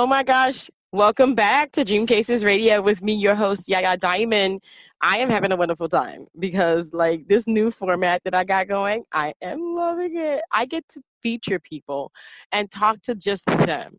Oh my gosh. Welcome back to Dream Chasers Radio with me, your host, Yaya Diamond. I am having a wonderful time because, like, this new format that I got going, I am loving it. I get to feature people and talk to just them,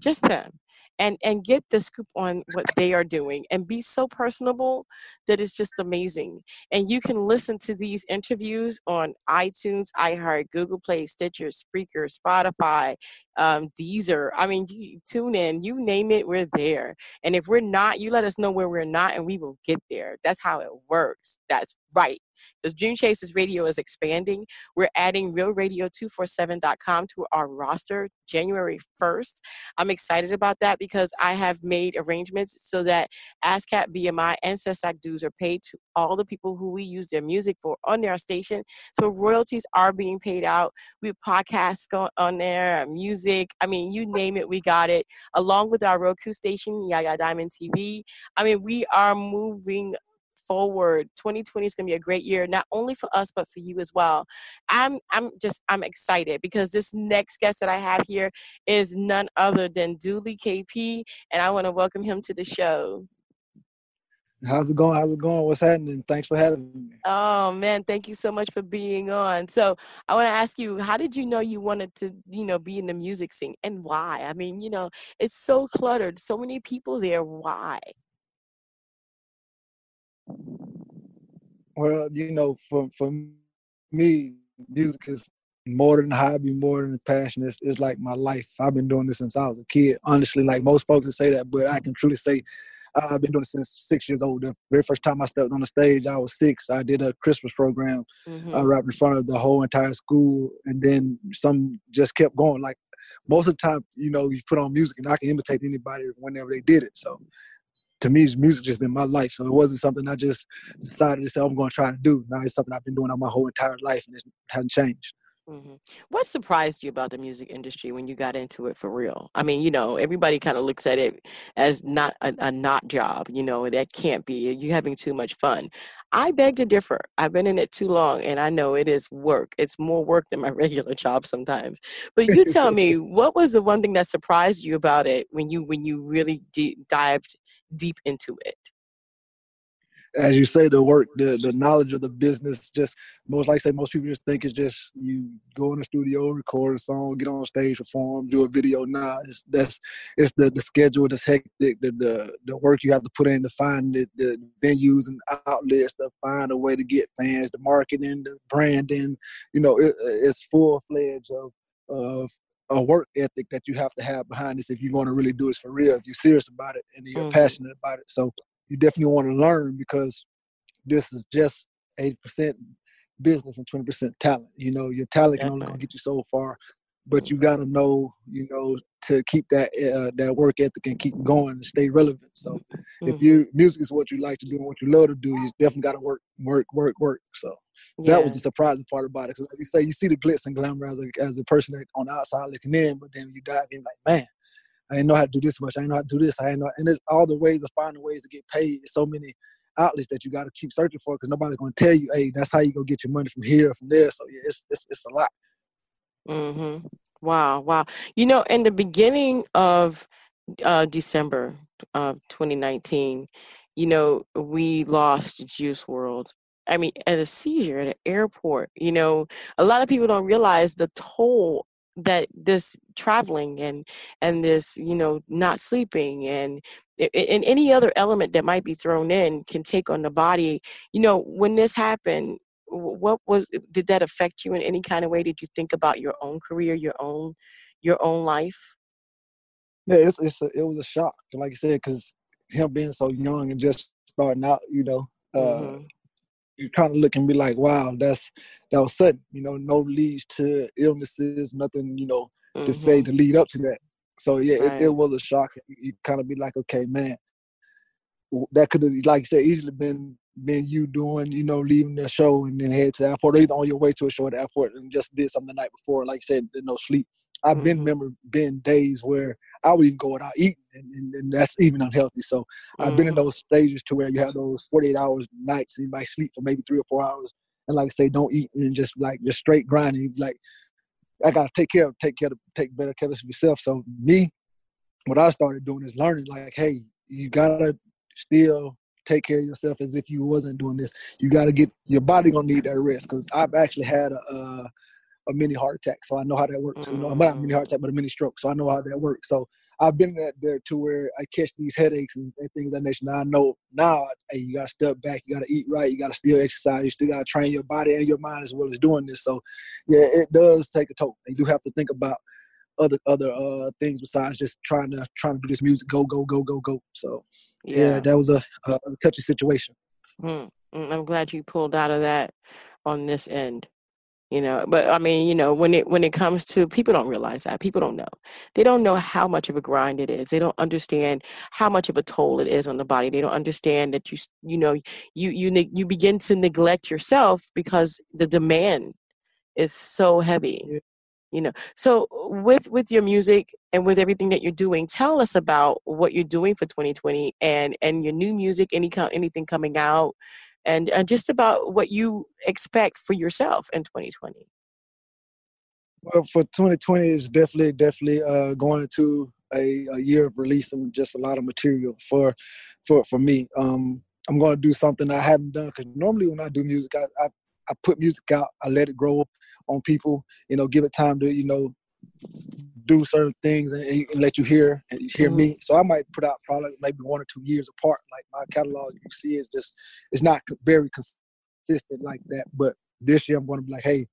just them and and get the scoop on what they are doing and be so personable that it's just amazing. And you can listen to these interviews on itunes iheart google play stitcher spreaker spotify um, deezer. I mean you tune in you name it we're there. And if we're not you let us know where we're not and we will get there. That's how it works. That's right because Dream Chasers Radio is expanding. We're adding RealRadio247.com to our roster January 1st. I'm excited about that because I have made arrangements so that ASCAP, BMI, and SESAC dues are paid to all the people who we use their music for on their station. So royalties are being paid out. We podcasts going on there, music. I mean, you name it, we got it. Along with our Roku station, Yaya Diamond TV. I mean, we are moving forward 2020 is going to be a great year not only for us but for you as well i'm i'm just i'm excited because this next guest that i have here is none other than dooley kp and i want to welcome him to the show How's it going? How's it going? What's happening? Thanks for having me. Oh man, thank you so much for being on. So I want to ask you, how did you know you wanted to, you know, be in the music scene and why? I mean, you know, it's so cluttered, so many people there. Why? Well, you know, for for me, music is more than a hobby, more than a passion. It's, it's like my life. I've been doing this since I was a kid. Honestly, like most folks say that, but I can truly say I've been doing it since six years old. The very first time I stepped on the stage, I was six. I did a Christmas program mm-hmm. uh, right in front of the whole entire school, and then some just kept going. Like most of the time, you know, you put on music, and I can imitate anybody whenever they did it. So to me, music just been my life. So it wasn't something I just decided to say I'm going to try to do. Now it's something I've been doing all my whole entire life, and it hasn't changed. Mm-hmm. What surprised you about the music industry when you got into it for real? I mean, you know, everybody kind of looks at it as not a, a, not job. You know, that can't be. You're having too much fun. I beg to differ. I've been in it too long, and I know it is work. It's more work than my regular job sometimes. But you tell me, what was the one thing that surprised you about it when you when you really d- dived deep into it as you say, the work, the the knowledge of the business, just most like I say, most people just think it's just you go in the studio, record a song, get on stage, perform, do a video. Nah, it's that's it's the the schedule that's hectic, the the, the work you have to put in to find the, the venues and outlets to find a way to get fans, the marketing, the branding. You know, it, it's full fledged of of a work ethic that you have to have behind this if you're going to really do this for real. If you're serious about it and you're mm-hmm. passionate about it, so you definitely want to learn because this is just eighty percent business and twenty percent talent. You know, your talent can only get you so far, but you got to know, you know, to keep that uh, that work ethic and keep going and stay relevant. So, mm-hmm. if you music is what you like to do and what you love to do, you definitely got to work, work, work, work. So yeah. that was the surprising part about it. Because like you say, you see the glitz and glamour as a as a person that on the outside looking in, but then you dive in like, man, I didn't know how to do this much. I didn't know how to do this. I didn't know, and there's all the ways of finding ways to get paid. so many outlets that you got to keep searching for because nobody's going to tell you, hey, that's how you go get your money from here or from there. So yeah, it's it's, it's a lot. Mm-hmm. Wow, wow. You know, in the beginning of uh, December of 2019, you know, we lost Juice WRLD. I mean, at a seizure at an airport. You know, a lot of people don't realize the toll that this traveling and and this you know not sleeping and and any other element that might be thrown in can take on the body you know when this happened what was did that affect you in any kind of way did you think about your own career your own your own life yeah it's, it's a, it was a shock like i said because him being so young and just starting out you know uh, mm-hmm. you kind of look and be like, wow, that's that was sudden. You know, no leads to illnesses, nothing. You know, mm-hmm. to say to lead up to that. So yeah, right. it, it, was a shock. You kind of be like, okay, man, that could have, like I said, easily been been you doing, you know, leaving the show and then head to the airport, or either on your way to a show at the airport and just did something the night before. Like I said, no sleep. I've mm-hmm. been remember been days where I would even go without eating, and, and, and that's even unhealthy. So mm-hmm. I've been in mm-hmm. those stages to where you have those 48 hours nights, and you might sleep for maybe three or four hours, and like I say, don't eat and just like just straight grinding. Like I gotta take care of, take care of, take better care of yourself. So me, what I started doing is learning. Like, hey, you gotta still take care of yourself as if you wasn't doing this. You gotta get your body gonna need that rest because I've actually had a. Uh, a mini heart attack, so I know how that works. Mm-hmm. You know, not a mini heart attack, but a mini stroke, so I know how that works. So I've been there, there to where I catch these headaches and, and things that nature. Now I know now, hey, you gotta step back, you gotta eat right, you gotta still exercise, you still gotta train your body and your mind as well as doing this. So yeah, it does take a toll. You do have to think about other other uh things besides just trying to trying to do this music. Go go go go go. So yeah, yeah. that was a, a, touchy situation. Hmm. mm. i'm glad you pulled out of that on this end you know but i mean you know when it when it comes to people don't realize that. People don't know. They don't know how much of a grind it is. They don't understand how much of a toll it is on the body. They don't understand that you you know you you you begin to neglect yourself because the demand is so heavy. Yeah. You know so with with your music and with everything that you're doing tell us about what you're doing for 2020 and and your new music any anything coming out and, and just about what you expect for yourself in 2020. Well, for 2020 is definitely, definitely uh, going into a, a, year of releasing just a lot of material for, for, for me. Um, I'm going to do something I haven't done because normally when I do music, I, I, I put music out, I let it grow on people, you know, give it time to, you know, do certain things and, and, let you hear and hear mm-hmm. me. So I might put out probably maybe one or two years apart. Like my catalog, you see, is just it's not very consistent like that. But this year I'm going to be like, hey,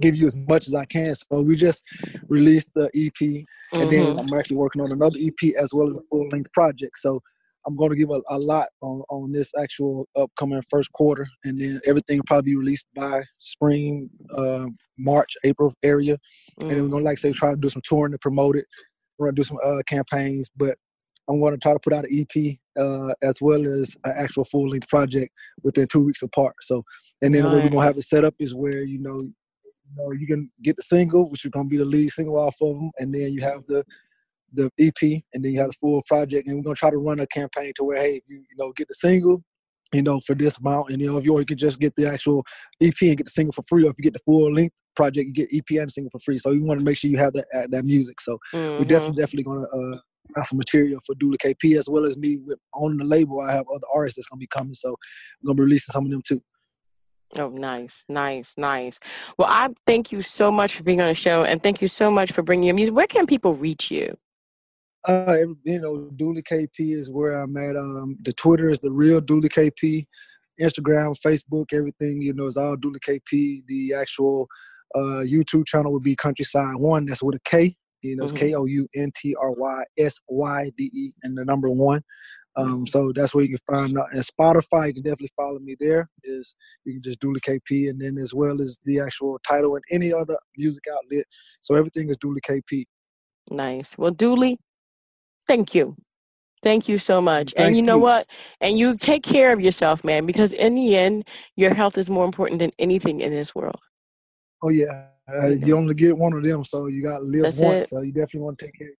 give you as much as I can. So we just released the EP, mm-hmm. and then mm-hmm. I'm actually working on another EP as well as a full length project. So I'm going to give a, a lot on, on this actual upcoming first quarter, and then everything will probably be released by spring, uh, March, April area. Mm. And then we're going to, like say, try to do some touring to promote it. We're going to do some uh, campaigns, but I'm going to try to put out an EP uh, as well as an actual full length project within two weeks apart. So, and then the way we're going to have it set up is where, you know, you know, you can get the single, which is to be the lead single off of them, and then you have the the EP, and then you have the full project. And we're gonna try to run a campaign to where, hey, you, you know, get the single, you know, for this amount, and you know, if you, or you could just get the actual EP and get the single for free, or if you get the full length project, you get EP and single for free. So you want to make sure you have that uh, that music. So mm-hmm. we're definitely definitely gonna uh, have some material for Dooley KP as well as me with on the label. I have other artists that's gonna be coming, so I'm gonna be releasing some of them too. Oh, nice, nice, nice. Well, I thank you so much for being on the show, and thank you so much for bringing your music. Where can people reach you? Uh, you know, Dooley KP is where I'm at. Um, the Twitter is the real Dooley KP. Instagram, Facebook, everything you know is all Dooley KP. The actual uh, YouTube channel would be Kountrysyde One. That's with a K. You know, it's mm-hmm. K O U N T R Y S Y D E and the number one. Um, so that's where you can find out. And Spotify, you can definitely follow me there. Is you can just Dooley KP, and then as well as the actual title and any other music outlet. So everything is Dooley KP. Nice. Well, Dooley, Thank you. Thank you so much. Thank and you know you. what? And you take care of yourself, man, because in the end, your health is more important than anything in this world. Oh yeah, uh, you only get one of them, so you got to live That's once. It. So you definitely want to take care.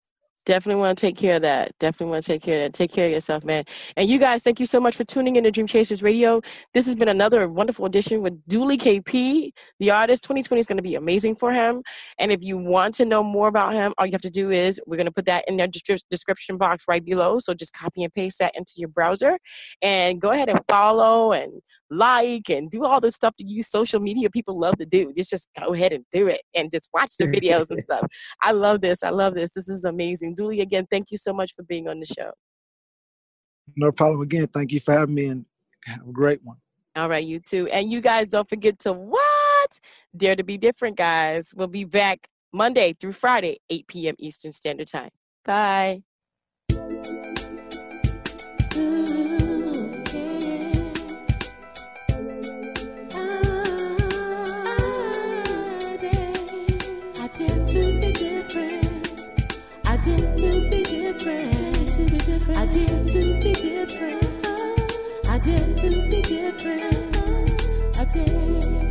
Definitely want to take care of that. Definitely want to take care of that. Take care of yourself, man. And you guys, thank you so much for tuning in to Dream Chasers Radio. This has been another wonderful edition with Dooley KP, the artist. 2020 is going to be amazing for him. And if you want to know more about him, all you have to do is we're going to put that in the description box right below. So just copy and paste that into your browser and go ahead and follow and like and do all the stuff that you social media people love to do. Just just go ahead and do it and just watch the videos and stuff. I love this. I love this. This is amazing. Dooley, again, thank you so much for being on the show. No problem. Again, thank you for having me and have a great one. All right, you too. And you guys don't forget to what? Dare to be different, guys. We'll be back Monday through Friday, 8 p.m. Eastern Standard Time. Bye. Dare to be different. I dare.